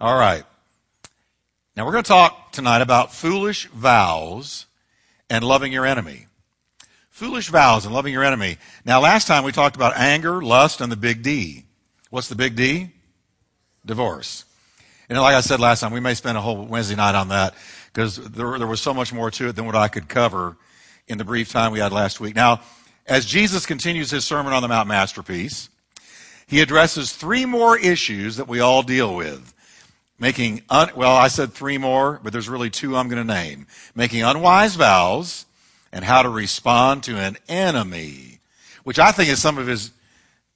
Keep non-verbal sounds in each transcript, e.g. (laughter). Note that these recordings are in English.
All right. Now we're going to talk tonight about foolish vows and loving your enemy. Foolish vows and loving your enemy. Now, last time we talked about anger, lust, and the big D. What's the big D? Divorce. And like I said last time, we may spend a whole Wednesday night on that because there, there was so much more to it than what I could cover in the brief time we had last week. Now, as Jesus continues his Sermon on the Mount masterpiece, he addresses three more issues that we all deal with. Making, un, well, I said three more, but there's really two I'm going to name. Making unwise vows and how to respond to an enemy, which I think is some of his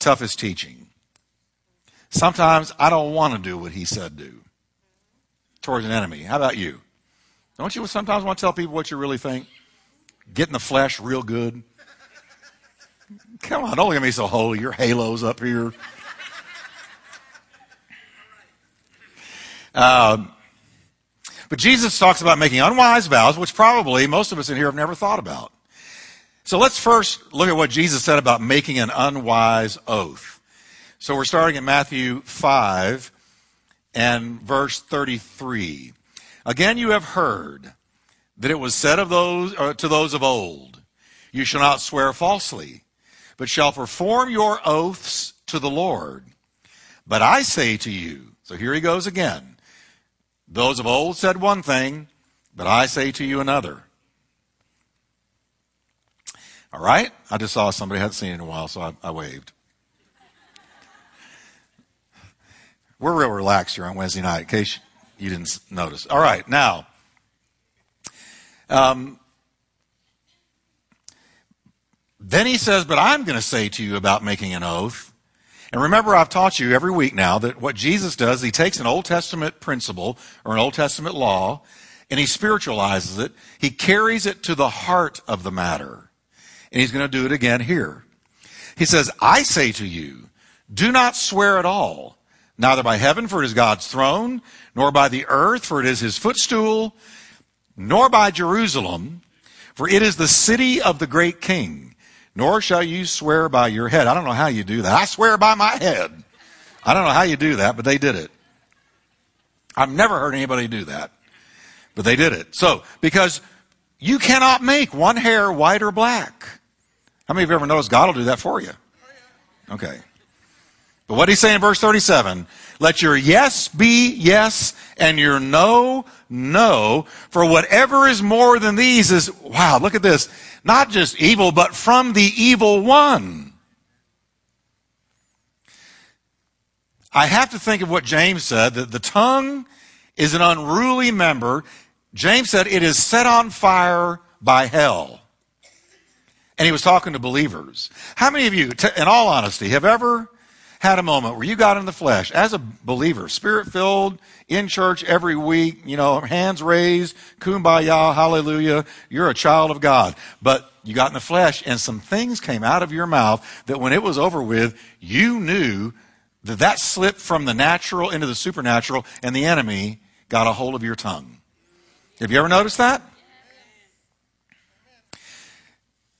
toughest teaching. Sometimes I don't want to do what he said do towards an enemy. How about you? Don't you sometimes want to tell people what you really think? Get in the flesh real good. Come on, don't look at me so holy. Your halo's up here. Um, but Jesus talks about making unwise vows, which probably most of us in here have never thought about. So let's first look at what Jesus said about making an unwise oath. So we're starting in Matthew 5 and verse 33. Again, you have heard that it was said of those, uh, to those of old, You shall not swear falsely, but shall perform your oaths to the Lord. But I say to you, so here he goes again. Those of old said one thing, but I say to you another. All right? I just saw somebody I hadn't seen in a while, so I, I waved. We're real relaxed here on Wednesday night, in case you didn't notice. All right, now, um, then he says, But I'm going to say to you about making an oath. And remember, I've taught you every week now that what Jesus does, he takes an Old Testament principle or an Old Testament law and he spiritualizes it. He carries it to the heart of the matter. And he's going to do it again here. He says, I say to you, do not swear at all, neither by heaven, for it is God's throne, nor by the earth, for it is his footstool, nor by Jerusalem, for it is the city of the great king. Nor shall you swear by your head. I don't know how you do that. I swear by my head. I don't know how you do that, but they did it. I've never heard anybody do that, but they did it. So, because you cannot make one hair white or black. How many of you ever noticed God will do that for you? Okay. But what did he say in verse 37? Let your yes be yes and your no, no. For whatever is more than these is, wow, look at this. Not just evil, but from the evil one. I have to think of what James said, that the tongue is an unruly member. James said it is set on fire by hell. And he was talking to believers. How many of you, in all honesty, have ever had a moment where you got in the flesh as a believer, spirit filled, in church every week, you know, hands raised, kumbaya, hallelujah, you're a child of God. But you got in the flesh and some things came out of your mouth that when it was over with, you knew that that slipped from the natural into the supernatural and the enemy got a hold of your tongue. Have you ever noticed that?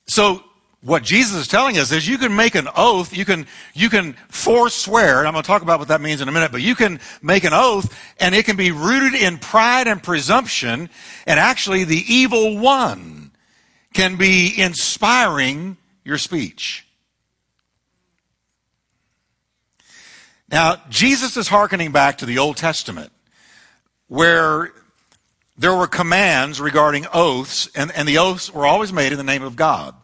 So what Jesus is telling us is you can make an oath, you can, you can forswear, and I'm going to talk about what that means in a minute, but you can make an oath and it can be rooted in pride and presumption, and actually the evil one can be inspiring your speech. Now, Jesus is hearkening back to the Old Testament, where there were commands regarding oaths, and, and the oaths were always made in the name of God.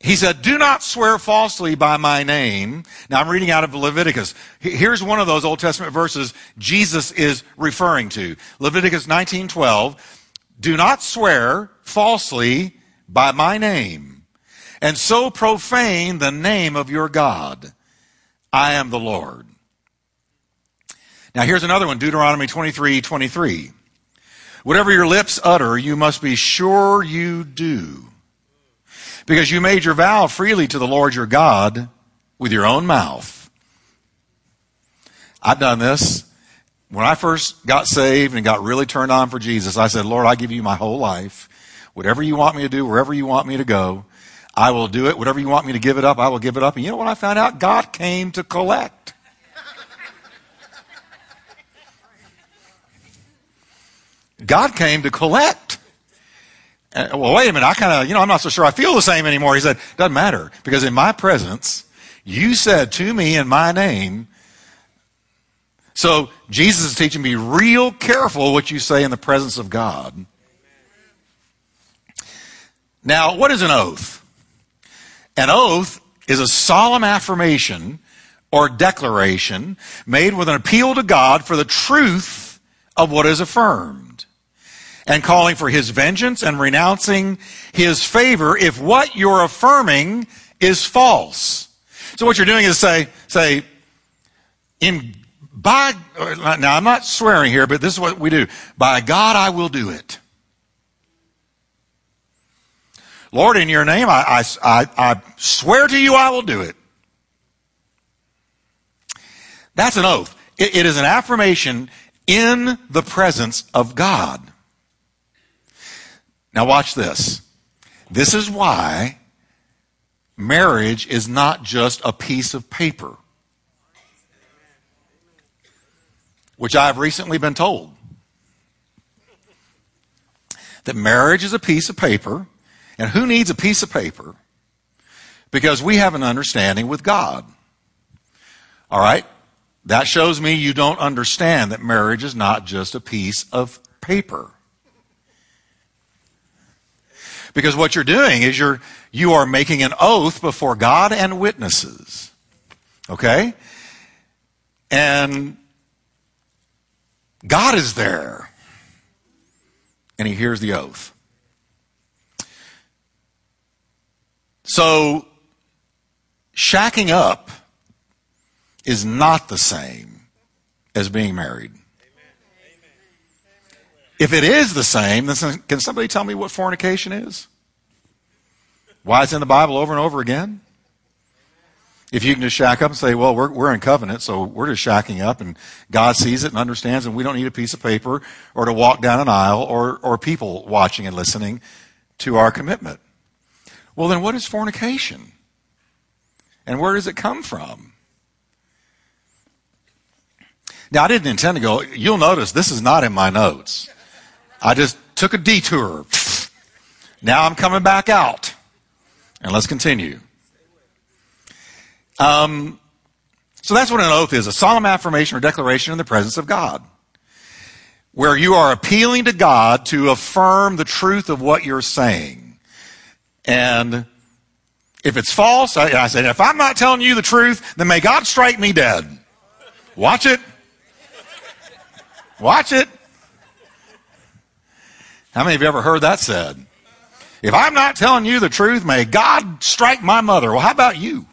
He said, Do not swear falsely by my name. Now I'm reading out of Leviticus. Here's one of those Old Testament verses Jesus is referring to. Leviticus 19:12. Do not swear falsely by my name, and so profane the name of your God. I am the Lord. Now here's another one, Deuteronomy 23, 23. Whatever your lips utter, you must be sure you do because you made your vow freely to the Lord your God with your own mouth. I've done this. When I first got saved and got really turned on for Jesus, I said, Lord, I give you my whole life. Whatever you want me to do, wherever you want me to go, I will do it. Whatever you want me to give it up, I will give it up. And you know what I found out? God came to collect. God came to collect. Uh, well, wait a minute. I kind of, you know, I'm not so sure I feel the same anymore. He said, doesn't matter because in my presence, you said to me in my name. So Jesus is teaching me real careful what you say in the presence of God. Now, what is an oath? An oath is a solemn affirmation or declaration made with an appeal to God for the truth of what is affirmed and calling for his vengeance and renouncing his favor if what you're affirming is false. So what you're doing is say, say, in by, now I'm not swearing here, but this is what we do. By God, I will do it. Lord, in your name, I, I, I, swear to you I will do it. That's an oath. It, it is an affirmation in the presence of God. Now, watch this. This is why marriage is not just a piece of paper, which I've recently been told. That marriage is a piece of paper and who needs a piece of paper? Because we have an understanding with God. All right? That shows me you don't understand that marriage is not just a piece of paper. Because what you're doing is you're, you are making an oath before God and witnesses. Okay? And God is there. And he hears the oath. So, shacking up is not the same as being married. If it is the same, then can somebody tell me what fornication is? Why it's in the Bible over and over again? If you can just shack up and say, well, we're, we're in covenant, so we're just shacking up, and God sees it and understands, and we don't need a piece of paper or to walk down an aisle or, or people watching and listening to our commitment. Well, then what is fornication? And where does it come from? Now, I didn't intend to go. You'll notice this is not in my notes. I just took a detour. Now I'm coming back out. And let's continue. Um, so that's what an oath is a solemn affirmation or declaration in the presence of God, where you are appealing to God to affirm the truth of what you're saying. And if it's false, I, I said, if I'm not telling you the truth, then may God strike me dead. Watch it. Watch it. How many of you ever heard that said? If I'm not telling you the truth, may God strike my mother. Well, how about you?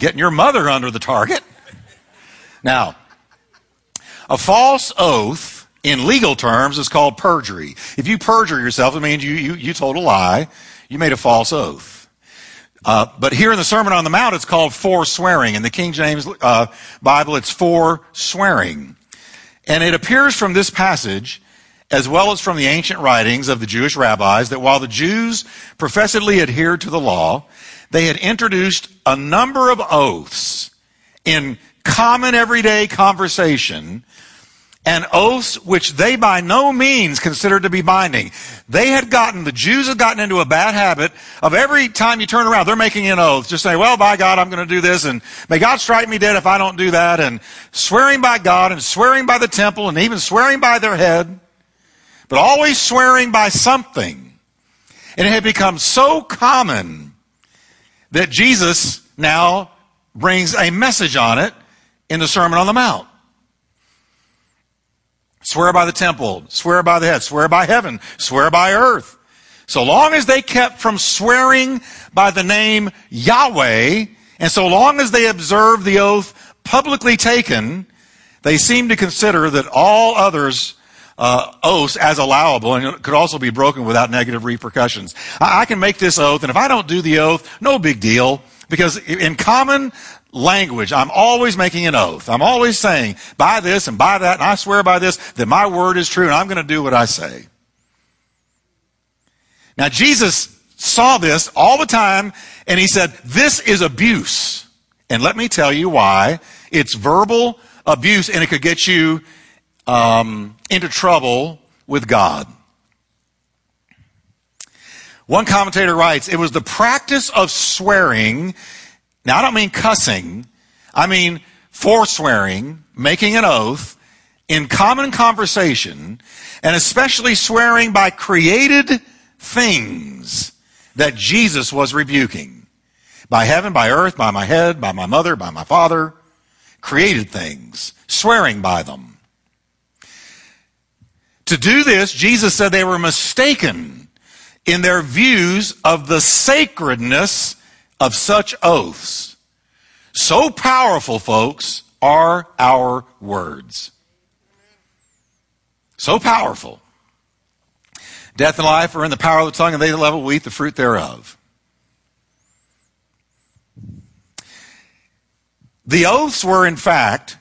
Getting your mother under the target. Now, a false oath in legal terms is called perjury. If you perjure yourself, it means you, you, you told a lie. You made a false oath. Uh, but here in the Sermon on the Mount, it's called forswearing. In the King James uh, Bible, it's forswearing. And it appears from this passage, as well as from the ancient writings of the Jewish rabbis, that while the Jews professedly adhered to the law, they had introduced a number of oaths in common everyday conversation and oaths which they by no means considered to be binding. They had gotten, the Jews had gotten into a bad habit of every time you turn around, they're making an oath. Just saying, well, by God, I'm going to do this, and may God strike me dead if I don't do that, and swearing by God, and swearing by the temple, and even swearing by their head, but always swearing by something. And it had become so common that Jesus now brings a message on it in the Sermon on the Mount. Swear by the temple, swear by the head, swear by heaven, swear by earth. So long as they kept from swearing by the name Yahweh, and so long as they observed the oath publicly taken, they seemed to consider that all others uh, oaths as allowable and could also be broken without negative repercussions. I, I can make this oath, and if I don't do the oath, no big deal. Because in common language. I'm always making an oath. I'm always saying, by this and by that, and I swear by this, that my word is true, and I'm going to do what I say. Now, Jesus saw this all the time, and he said, This is abuse. And let me tell you why. It's verbal abuse, and it could get you um, into trouble with God. One commentator writes, it was the practice of swearing. Now, I don't mean cussing. I mean forswearing, making an oath in common conversation, and especially swearing by created things that Jesus was rebuking. By heaven, by earth, by my head, by my mother, by my father. Created things. Swearing by them. To do this, Jesus said they were mistaken in their views of the sacredness of such oaths. So powerful, folks, are our words. So powerful. Death and life are in the power of the tongue, and they that it will eat the fruit thereof. The oaths were, in fact,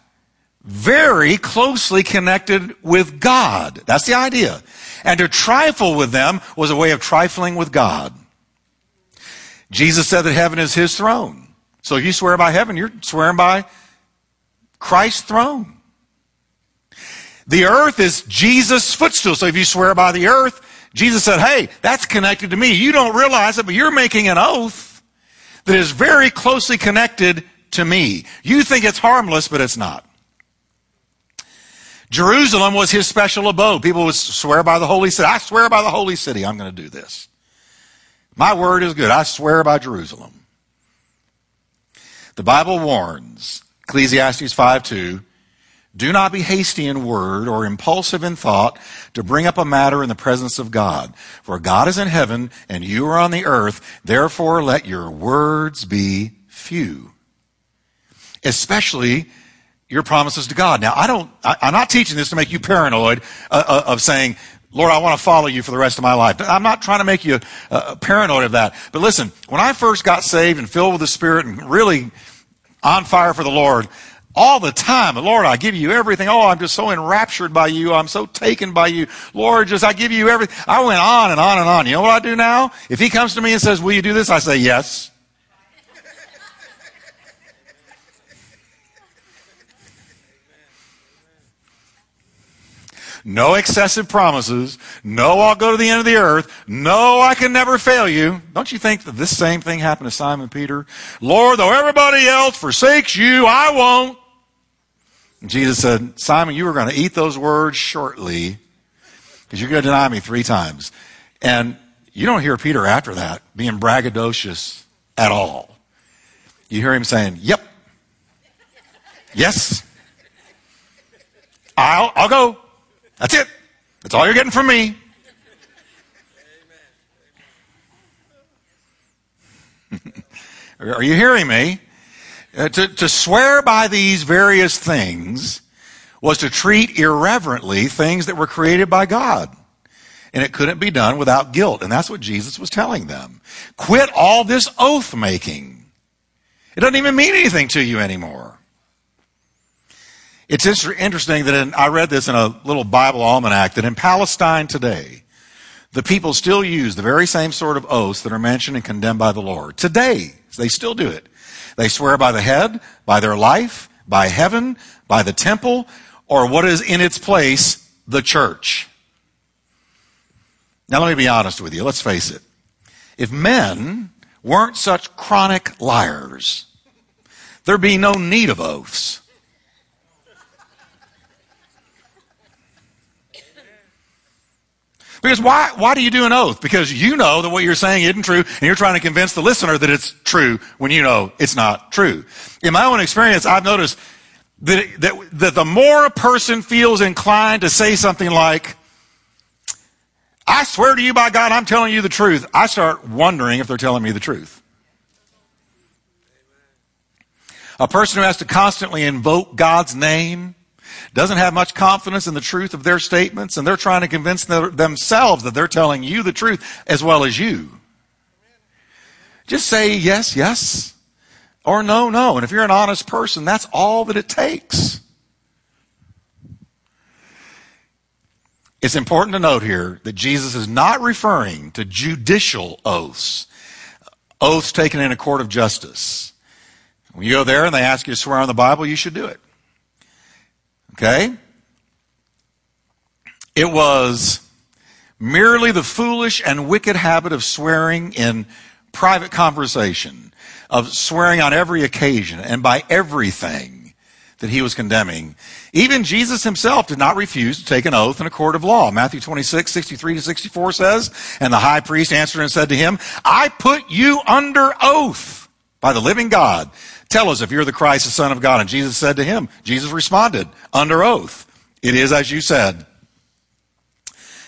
very closely connected with God. That's the idea. And to trifle with them was a way of trifling with God. Jesus said that heaven is his throne. So if you swear by heaven, you're swearing by Christ's throne. The earth is Jesus' footstool. So if you swear by the earth, Jesus said, hey, that's connected to me. You don't realize it, but you're making an oath that is very closely connected to me. You think it's harmless, but it's not. Jerusalem was his special abode. People would swear by the holy city. I swear by the holy city, I'm going to do this. My word is good. I swear by Jerusalem. The Bible warns, Ecclesiastes 5 2, do not be hasty in word or impulsive in thought to bring up a matter in the presence of God. For God is in heaven and you are on the earth. Therefore, let your words be few. Especially your promises to God. Now, I don't, I, am not teaching this to make you paranoid uh, uh, of saying, Lord, I want to follow you for the rest of my life. I'm not trying to make you uh, paranoid of that. But listen, when I first got saved and filled with the Spirit and really on fire for the Lord, all the time, Lord, I give you everything. Oh, I'm just so enraptured by you. I'm so taken by you. Lord, just I give you everything. I went on and on and on. You know what I do now? If he comes to me and says, Will you do this? I say, Yes. No excessive promises. No, I'll go to the end of the earth. No, I can never fail you. Don't you think that this same thing happened to Simon Peter? Lord, though everybody else forsakes you, I won't. Jesus said, Simon, you are going to eat those words shortly because you're going to deny me three times. And you don't hear Peter after that being braggadocious at all. You hear him saying, Yep. Yes. I'll, I'll go. That's it. That's all you're getting from me. (laughs) Are you hearing me? Uh, to, to swear by these various things was to treat irreverently things that were created by God. And it couldn't be done without guilt. And that's what Jesus was telling them. Quit all this oath making. It doesn't even mean anything to you anymore. It's interesting that in, I read this in a little Bible almanac that in Palestine today, the people still use the very same sort of oaths that are mentioned and condemned by the Lord. Today, they still do it. They swear by the head, by their life, by heaven, by the temple, or what is in its place, the church. Now let me be honest with you. Let's face it. If men weren't such chronic liars, there'd be no need of oaths. Because why, why do you do an oath? Because you know that what you're saying isn't true and you're trying to convince the listener that it's true when you know it's not true. In my own experience, I've noticed that, that, that the more a person feels inclined to say something like, I swear to you by God, I'm telling you the truth, I start wondering if they're telling me the truth. A person who has to constantly invoke God's name doesn't have much confidence in the truth of their statements, and they're trying to convince themselves that they're telling you the truth as well as you. Just say yes, yes, or no, no. And if you're an honest person, that's all that it takes. It's important to note here that Jesus is not referring to judicial oaths, oaths taken in a court of justice. When you go there and they ask you to swear on the Bible, you should do it. Okay? It was merely the foolish and wicked habit of swearing in private conversation, of swearing on every occasion and by everything that he was condemning. Even Jesus himself did not refuse to take an oath in a court of law. Matthew 26, 63 to 64 says, And the high priest answered and said to him, I put you under oath by the living God. Tell us if you're the Christ, the Son of God. And Jesus said to him, Jesus responded, under oath, it is as you said.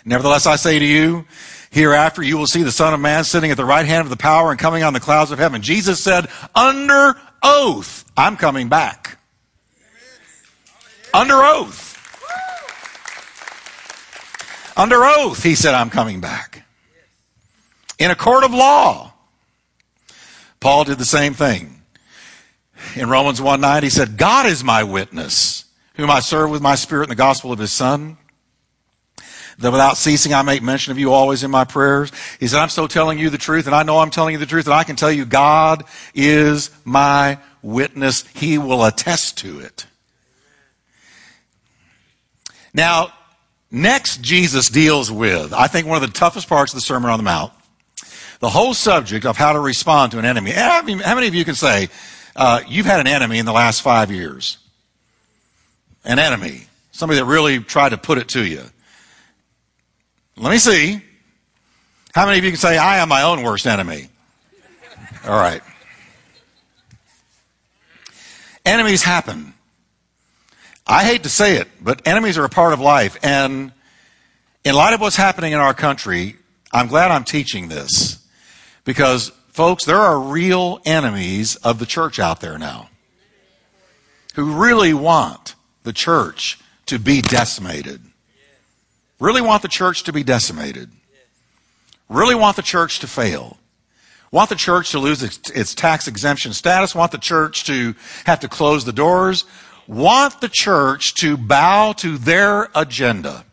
Nevertheless, I say to you, hereafter you will see the Son of Man sitting at the right hand of the power and coming on the clouds of heaven. Jesus said, under oath, I'm coming back. Under oath. Under oath, he said, I'm coming back. In a court of law. Paul did the same thing. In Romans 1 9, he said, God is my witness, whom I serve with my spirit in the gospel of his Son that without ceasing I make mention of you always in my prayers. He said, I'm still telling you the truth, and I know I'm telling you the truth, and I can tell you God is my witness. He will attest to it. Now, next Jesus deals with, I think, one of the toughest parts of the Sermon on the Mount. The whole subject of how to respond to an enemy. How many of you can say, uh, you've had an enemy in the last five years? An enemy. Somebody that really tried to put it to you. Let me see. How many of you can say, I am my own worst enemy? All right. Enemies happen. I hate to say it, but enemies are a part of life. And in light of what's happening in our country, I'm glad I'm teaching this. Because, folks, there are real enemies of the church out there now who really want the church to be decimated. Really want the church to be decimated, really want the church to fail, want the church to lose its, tax exemption status, want the church to have to close the doors, want the church to bow to their agenda.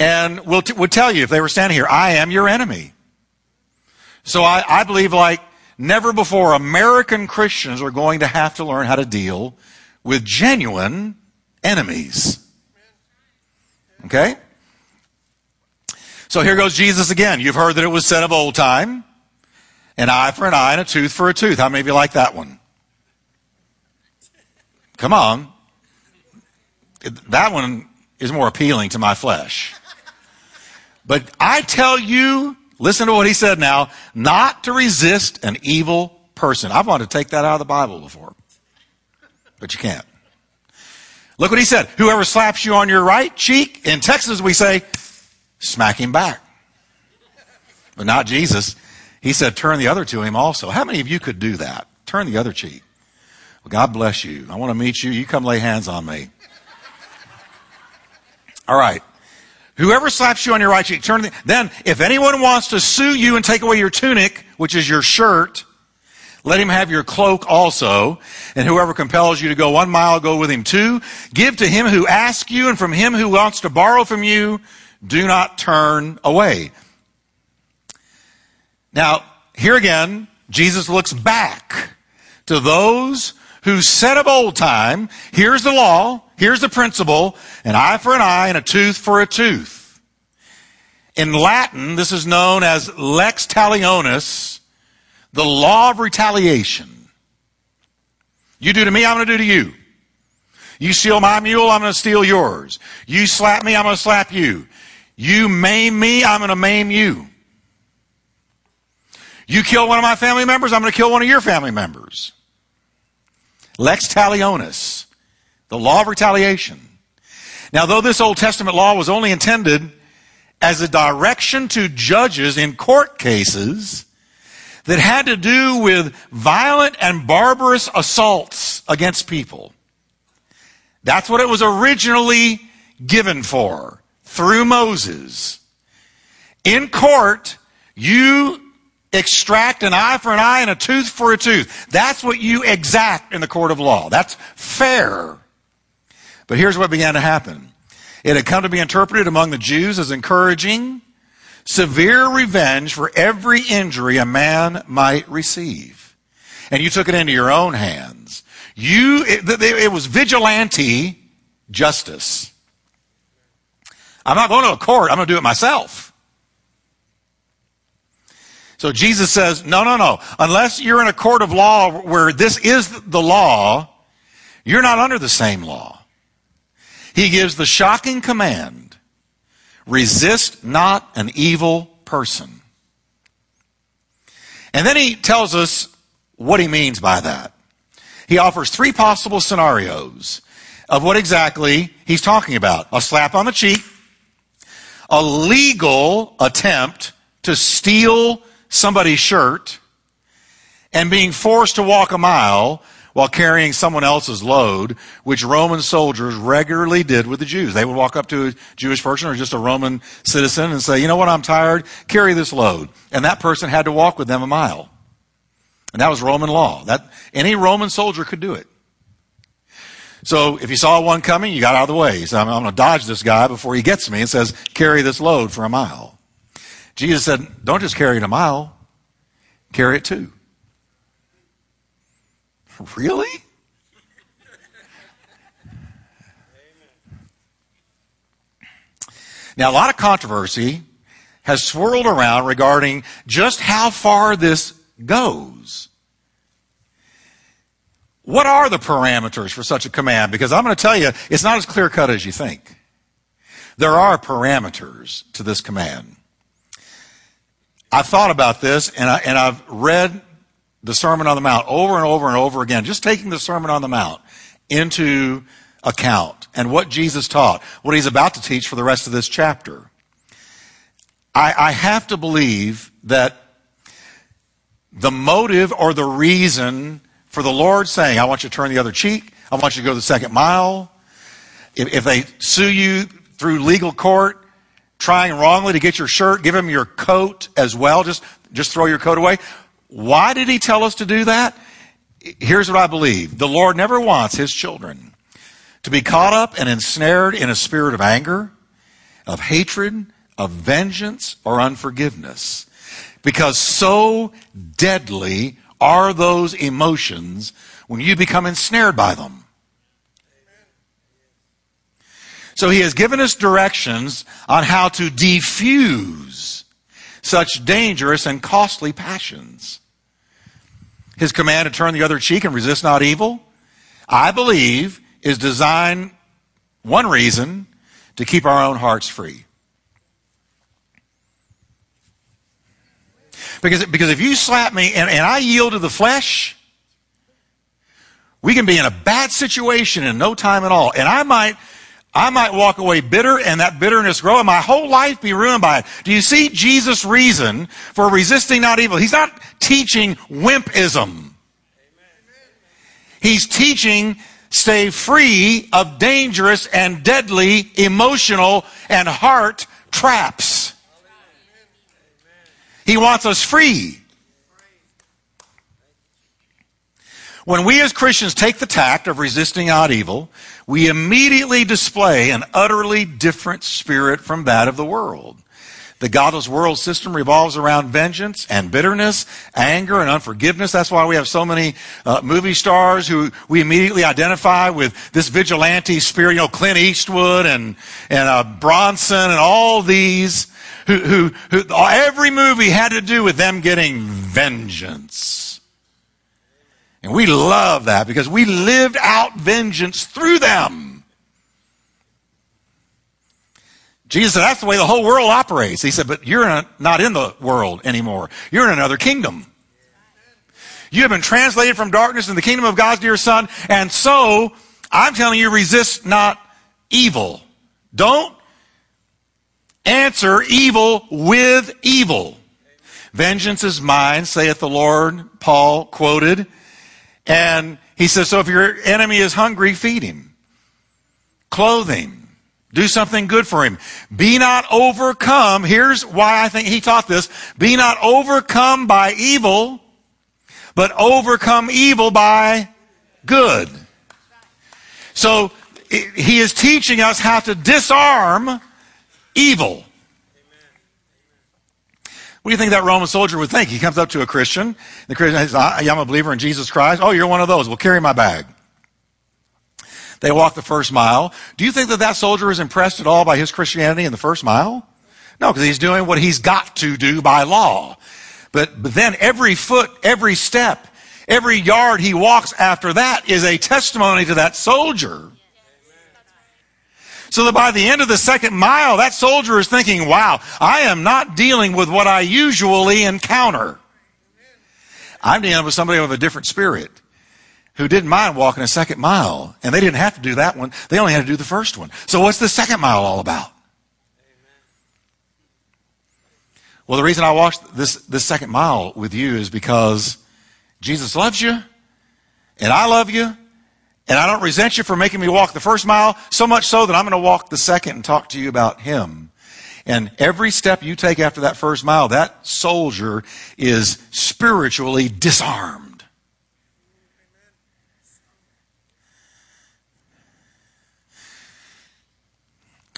And we'll, t- we'll tell you if they were standing here, I am your enemy. So I, I believe like never before, American Christians are going to have to learn how to deal with genuine enemies. Okay? So here goes Jesus again. You've heard that it was said of old time an eye for an eye and a tooth for a tooth. How many of you like that one? Come on. That one is more appealing to my flesh. But I tell you, listen to what he said now, not to resist an evil person. I've wanted to take that out of the Bible before, but you can't. Look what he said. Whoever slaps you on your right cheek, in Texas we say, smack him back. But not Jesus. He said, turn the other to him also. How many of you could do that? Turn the other cheek. Well, God bless you. I want to meet you. You come lay hands on me. All right. Whoever slaps you on your right cheek, turn the, then if anyone wants to sue you and take away your tunic, which is your shirt, let him have your cloak also, and whoever compels you to go one mile, go with him two. Give to him who asks you, and from him who wants to borrow from you, do not turn away. Now, here again, Jesus looks back to those who said of old time, here's the law, here's the principle, an eye for an eye and a tooth for a tooth. In Latin, this is known as lex talionis, the law of retaliation. You do to me, I'm going to do to you. You steal my mule, I'm going to steal yours. You slap me, I'm going to slap you. You maim me, I'm going to maim you. You kill one of my family members, I'm going to kill one of your family members. Lex talionis, the law of retaliation. Now, though this Old Testament law was only intended as a direction to judges in court cases, that had to do with violent and barbarous assaults against people. That's what it was originally given for through Moses. In court, you extract an eye for an eye and a tooth for a tooth. That's what you exact in the court of law. That's fair. But here's what began to happen. It had come to be interpreted among the Jews as encouraging severe revenge for every injury a man might receive. And you took it into your own hands. You, it, it was vigilante justice. I'm not going to a court. I'm going to do it myself. So Jesus says, no, no, no. Unless you're in a court of law where this is the law, you're not under the same law. He gives the shocking command, resist not an evil person. And then he tells us what he means by that. He offers three possible scenarios of what exactly he's talking about. A slap on the cheek, a legal attempt to steal somebody's shirt, and being forced to walk a mile while carrying someone else's load, which Roman soldiers regularly did with the Jews. They would walk up to a Jewish person or just a Roman citizen and say, you know what, I'm tired, carry this load. And that person had to walk with them a mile. And that was Roman law. That, any Roman soldier could do it. So if you saw one coming, you got out of the way. I'm, I'm going to dodge this guy before he gets me and says, carry this load for a mile. Jesus said, don't just carry it a mile, carry it two. Really? Now, a lot of controversy has swirled around regarding just how far this goes. What are the parameters for such a command? Because I'm going to tell you, it's not as clear cut as you think. There are parameters to this command. I've thought about this and, I, and I've read the Sermon on the Mount over and over and over again, just taking the Sermon on the Mount into account and what Jesus taught, what he's about to teach for the rest of this chapter. I, I have to believe that the motive or the reason for the Lord saying, I want you to turn the other cheek, I want you to go the second mile, if, if they sue you through legal court, trying wrongly to get your shirt, give him your coat as well, just, just throw your coat away. Why did he tell us to do that? Here's what I believe. The Lord never wants his children to be caught up and ensnared in a spirit of anger, of hatred, of vengeance, or unforgiveness. Because so deadly are those emotions when you become ensnared by them. So he has given us directions on how to defuse such dangerous and costly passions. His command to turn the other cheek and resist not evil, I believe, is designed, one reason, to keep our own hearts free. Because, because if you slap me and, and I yield to the flesh, we can be in a bad situation in no time at all. And I might I might walk away bitter and that bitterness grow and my whole life be ruined by it. Do you see Jesus' reason for resisting not evil? He's not teaching wimpism. He's teaching stay free of dangerous and deadly emotional and heart traps. He wants us free. When we as Christians take the tact of resisting not evil, we immediately display an utterly different spirit from that of the world. The godless world system revolves around vengeance and bitterness, anger and unforgiveness. That's why we have so many uh, movie stars who we immediately identify with this vigilante spirit. You know, Clint Eastwood and and uh, Bronson and all these who, who who every movie had to do with them getting vengeance. And we love that because we lived out vengeance through them. Jesus said, that's the way the whole world operates. He said, but you're not in the world anymore. You're in another kingdom. You have been translated from darkness into the kingdom of God's dear son. And so, I'm telling you, resist not evil. Don't answer evil with evil. Vengeance is mine, saith the Lord, Paul quoted. And he says, so if your enemy is hungry, feed him. Clothe him. Do something good for him. Be not overcome. Here's why I think he taught this. Be not overcome by evil, but overcome evil by good. So he is teaching us how to disarm evil. What do you think that Roman soldier would think? He comes up to a Christian. The Christian says, I'm a believer in Jesus Christ. Oh, you're one of those. Well, carry my bag. They walk the first mile. Do you think that that soldier is impressed at all by his Christianity in the first mile? No, because he's doing what he's got to do by law. But, but then every foot, every step, every yard he walks after that is a testimony to that soldier. So that by the end of the second mile, that soldier is thinking, wow, I am not dealing with what I usually encounter. I'm dealing with somebody with a different spirit who didn't mind walking a second mile. And they didn't have to do that one. They only had to do the first one. So what's the second mile all about? Well, the reason I walked this, this second mile with you is because Jesus loves you, and I love you, and I don't resent you for making me walk the first mile, so much so that I'm going to walk the second and talk to you about Him. And every step you take after that first mile, that soldier is spiritually disarmed.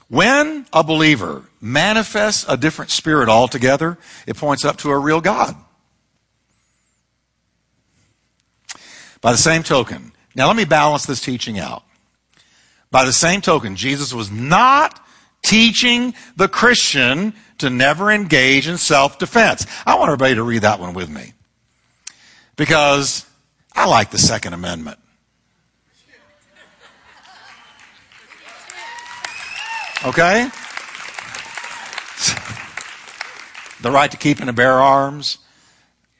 When a believer manifests a different spirit altogether, it points up to a real God. By the same token, now let me balance this teaching out. By the same token, Jesus was not teaching the Christian to never engage in self defense. I want everybody to read that one with me because I like the Second Amendment. Okay? The right to keep and to bear arms.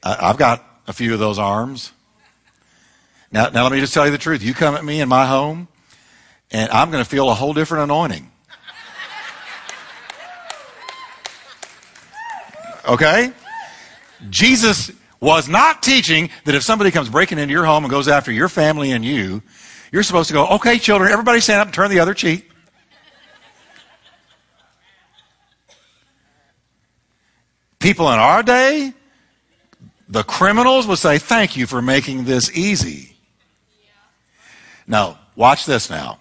I've got a few of those arms. Now, now let me just tell you the truth. You come at me in my home, and I'm going to feel a whole different anointing. Okay? Jesus was not teaching that if somebody comes breaking into your home and goes after your family and you, you're supposed to go, okay, children, everybody stand up and turn the other cheek. People in our day, the criminals would say, thank you for making this easy. Now, watch this now.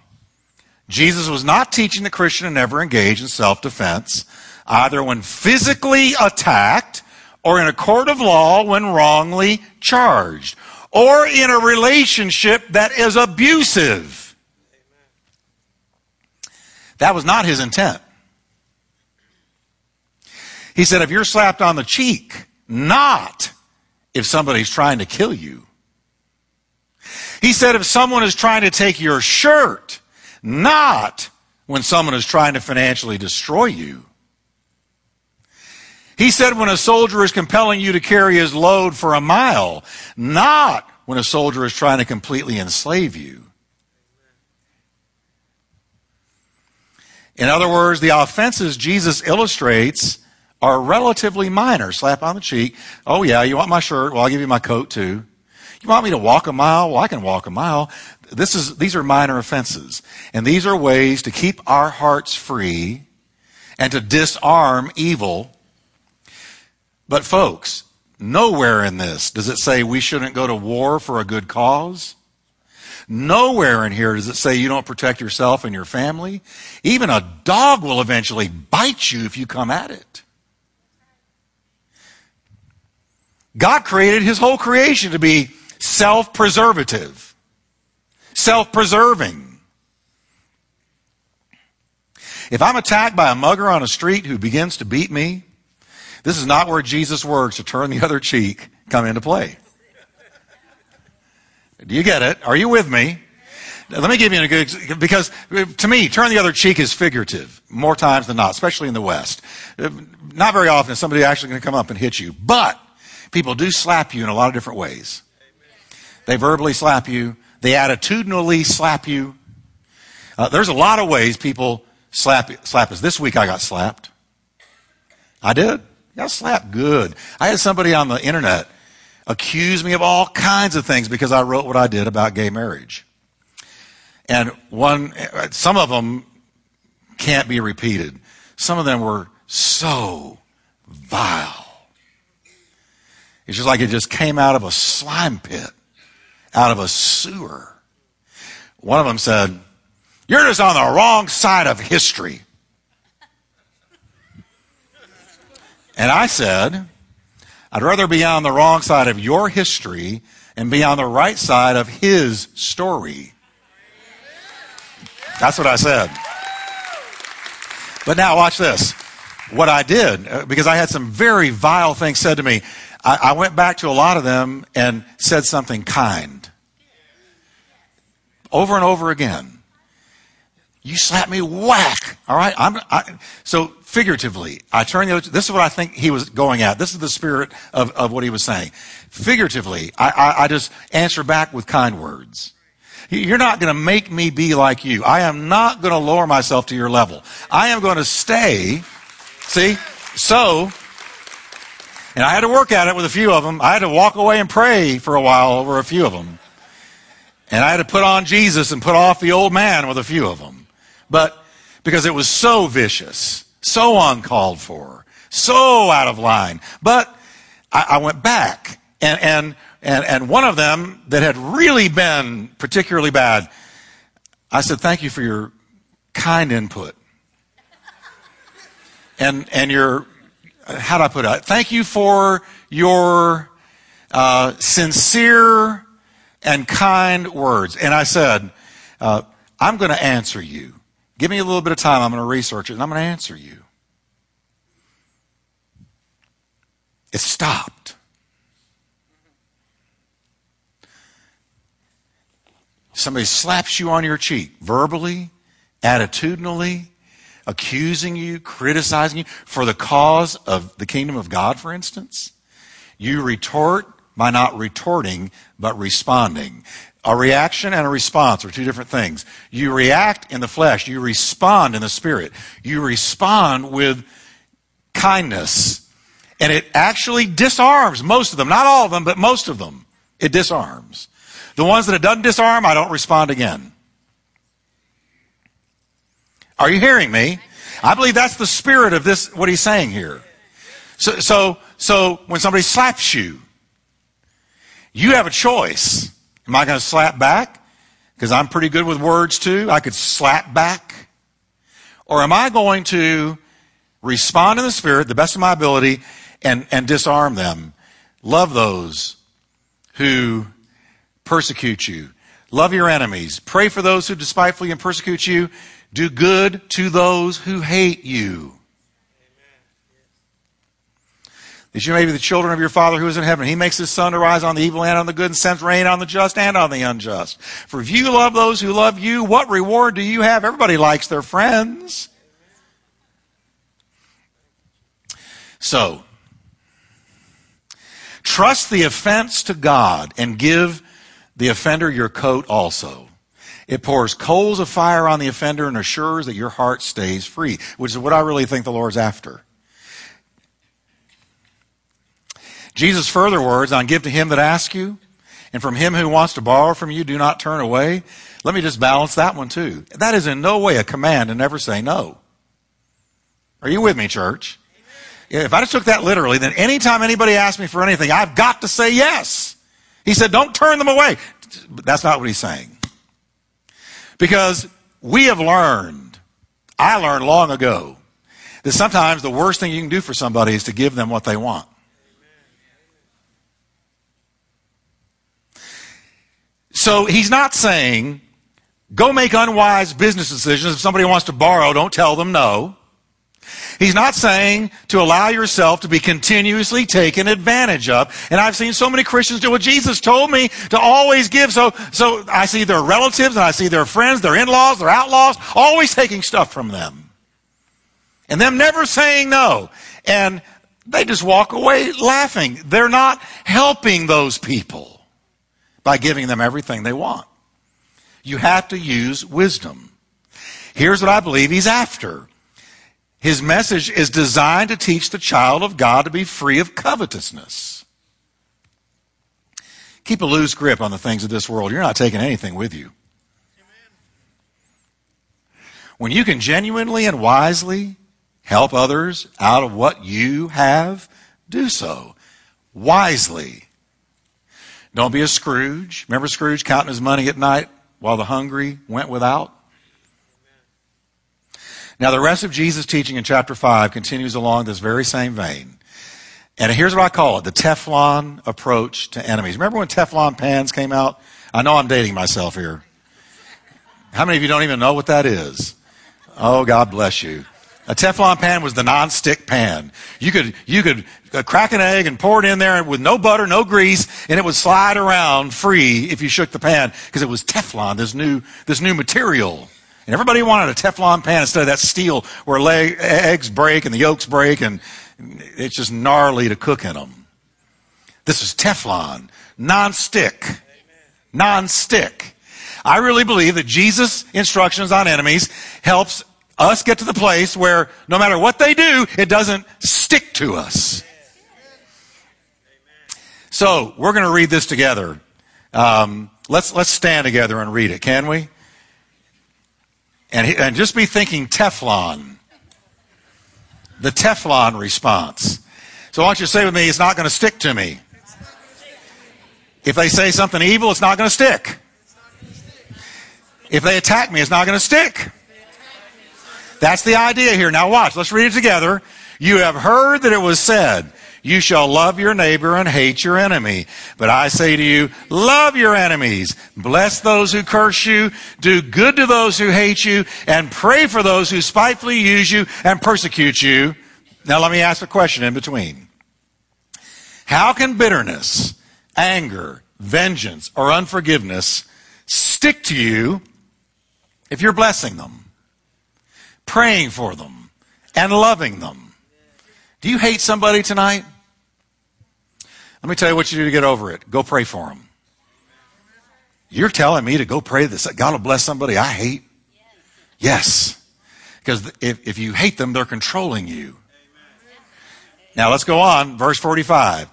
Jesus was not teaching the Christian to never engage in self defense, either when physically attacked or in a court of law when wrongly charged, or in a relationship that is abusive. That was not his intent. He said, if you're slapped on the cheek, not if somebody's trying to kill you. He said, if someone is trying to take your shirt, not when someone is trying to financially destroy you. He said, when a soldier is compelling you to carry his load for a mile, not when a soldier is trying to completely enslave you. In other words, the offenses Jesus illustrates are relatively minor. Slap on the cheek. Oh, yeah, you want my shirt? Well, I'll give you my coat too. You want me to walk a mile? Well, I can walk a mile. This is, these are minor offenses. And these are ways to keep our hearts free and to disarm evil. But, folks, nowhere in this does it say we shouldn't go to war for a good cause. Nowhere in here does it say you don't protect yourself and your family. Even a dog will eventually bite you if you come at it. God created his whole creation to be self preservative, self preserving. If I'm attacked by a mugger on a street who begins to beat me, this is not where Jesus' words to turn the other cheek come into play. Do you get it? Are you with me? Let me give you a good, because to me, turn the other cheek is figurative more times than not, especially in the West. Not very often is somebody actually going to come up and hit you, but People do slap you in a lot of different ways. They verbally slap you. They attitudinally slap you. Uh, there's a lot of ways people slap, slap us. This week I got slapped. I did. I got slapped good. I had somebody on the internet accuse me of all kinds of things because I wrote what I did about gay marriage. And one, some of them can't be repeated. Some of them were so vile. It's just like it just came out of a slime pit, out of a sewer. One of them said, You're just on the wrong side of history. And I said, I'd rather be on the wrong side of your history and be on the right side of his story. That's what I said. But now watch this. What I did, uh, because I had some very vile things said to me, I, I went back to a lot of them and said something kind. Over and over again. You slap me, whack. All right. I'm, I, so figuratively, I turn the. This is what I think he was going at. This is the spirit of, of what he was saying. Figuratively, I, I, I just answer back with kind words. You're not going to make me be like you. I am not going to lower myself to your level. I am going to stay. See? So, and I had to work at it with a few of them. I had to walk away and pray for a while over a few of them. And I had to put on Jesus and put off the old man with a few of them. But because it was so vicious, so uncalled for, so out of line. But I, I went back and, and and, and one of them that had really been particularly bad, I said, Thank you for your kind input. And, and your, how do I put it? Thank you for your uh, sincere and kind words. And I said, uh, I'm going to answer you. Give me a little bit of time. I'm going to research it and I'm going to answer you. It stopped. Somebody slaps you on your cheek, verbally, attitudinally, accusing you, criticizing you for the cause of the kingdom of God, for instance. You retort by not retorting, but responding. A reaction and a response are two different things. You react in the flesh, you respond in the spirit. You respond with kindness. And it actually disarms most of them. Not all of them, but most of them. It disarms. The ones that it doesn't disarm, I don't respond again. Are you hearing me? I believe that's the spirit of this, what he's saying here. So, so, so when somebody slaps you, you have a choice. Am I going to slap back? Because I'm pretty good with words too. I could slap back. Or am I going to respond in the spirit, the best of my ability, and, and disarm them? Love those who persecute you. Love your enemies. Pray for those who despitefully and persecute you. Do good to those who hate you. That you may be the children of your Father who is in heaven. He makes his sun to rise on the evil and on the good and sends rain on the just and on the unjust. For if you love those who love you, what reward do you have? Everybody likes their friends. So, trust the offense to God and give the offender your coat also. It pours coals of fire on the offender and assures that your heart stays free, which is what I really think the Lord's after. Jesus' further words on give to him that asks you, and from him who wants to borrow from you, do not turn away. Let me just balance that one too. That is in no way a command to never say no. Are you with me, church? If I just took that literally, then anytime anybody asks me for anything, I've got to say yes. He said, don't turn them away. But that's not what he's saying. Because we have learned, I learned long ago, that sometimes the worst thing you can do for somebody is to give them what they want. So he's not saying, go make unwise business decisions. If somebody wants to borrow, don't tell them no. He's not saying to allow yourself to be continuously taken advantage of. And I've seen so many Christians do what Jesus told me to always give. So, so I see their relatives and I see their friends, their in-laws, their outlaws, always taking stuff from them. And them never saying no. And they just walk away laughing. They're not helping those people by giving them everything they want. You have to use wisdom. Here's what I believe he's after. His message is designed to teach the child of God to be free of covetousness. Keep a loose grip on the things of this world. You're not taking anything with you. When you can genuinely and wisely help others out of what you have, do so wisely. Don't be a Scrooge. Remember Scrooge counting his money at night while the hungry went without? Now, the rest of Jesus' teaching in chapter 5 continues along this very same vein. And here's what I call it the Teflon approach to enemies. Remember when Teflon pans came out? I know I'm dating myself here. How many of you don't even know what that is? Oh, God bless you. A Teflon pan was the non-stick pan. You could, you could crack an egg and pour it in there with no butter, no grease, and it would slide around free if you shook the pan because it was Teflon, this new, this new material. And everybody wanted a Teflon pan instead of that steel where leg, eggs break and the yolks break and it's just gnarly to cook in them. This is Teflon, non-stick, non-stick. I really believe that Jesus' instructions on enemies helps us get to the place where no matter what they do, it doesn't stick to us. So we're going to read this together. Um, let's let's stand together and read it, can we? And and just be thinking Teflon, the Teflon response. So I want you to say with me, it's not going to stick to me. If they say something evil, it's not going to stick. If they attack me, it's not going to stick. That's the idea here. Now watch. Let's read it together. You have heard that it was said, you shall love your neighbor and hate your enemy. But I say to you, love your enemies. Bless those who curse you. Do good to those who hate you. And pray for those who spitefully use you and persecute you. Now let me ask a question in between. How can bitterness, anger, vengeance, or unforgiveness stick to you if you're blessing them? Praying for them, and loving them. Do you hate somebody tonight? Let me tell you what you do to get over it. Go pray for them. You're telling me to go pray this. God will bless somebody I hate? Yes. Because if, if you hate them, they're controlling you. Now let's go on. Verse 45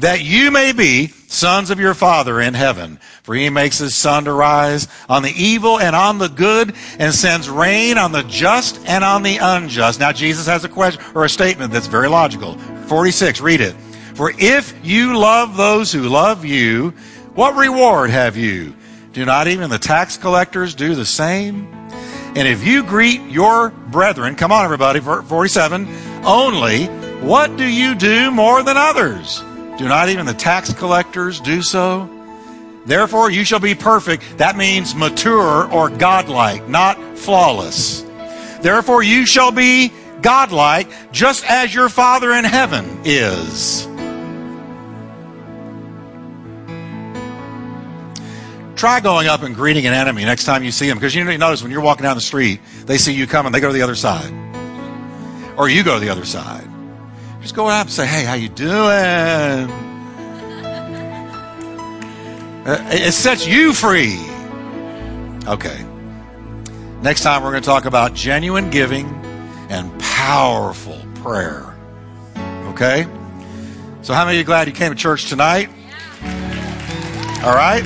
that you may be sons of your Father in heaven. For he makes his sun to rise on the evil and on the good, and sends rain on the just and on the unjust. Now, Jesus has a question or a statement that's very logical. 46, read it. For if you love those who love you, what reward have you? Do not even the tax collectors do the same? And if you greet your brethren, come on, everybody, 47, only, what do you do more than others? Do not even the tax collectors do so? Therefore, you shall be perfect. That means mature or godlike, not flawless. Therefore, you shall be godlike, just as your Father in heaven is. Try going up and greeting an enemy next time you see them, because you notice when you're walking down the street, they see you coming, they go to the other side, or you go to the other side. Just go up and say, hey, how you doing? Uh, it sets you free. Okay. Next time we're going to talk about genuine giving and powerful prayer. Okay? So how many of you glad you came to church tonight? All right?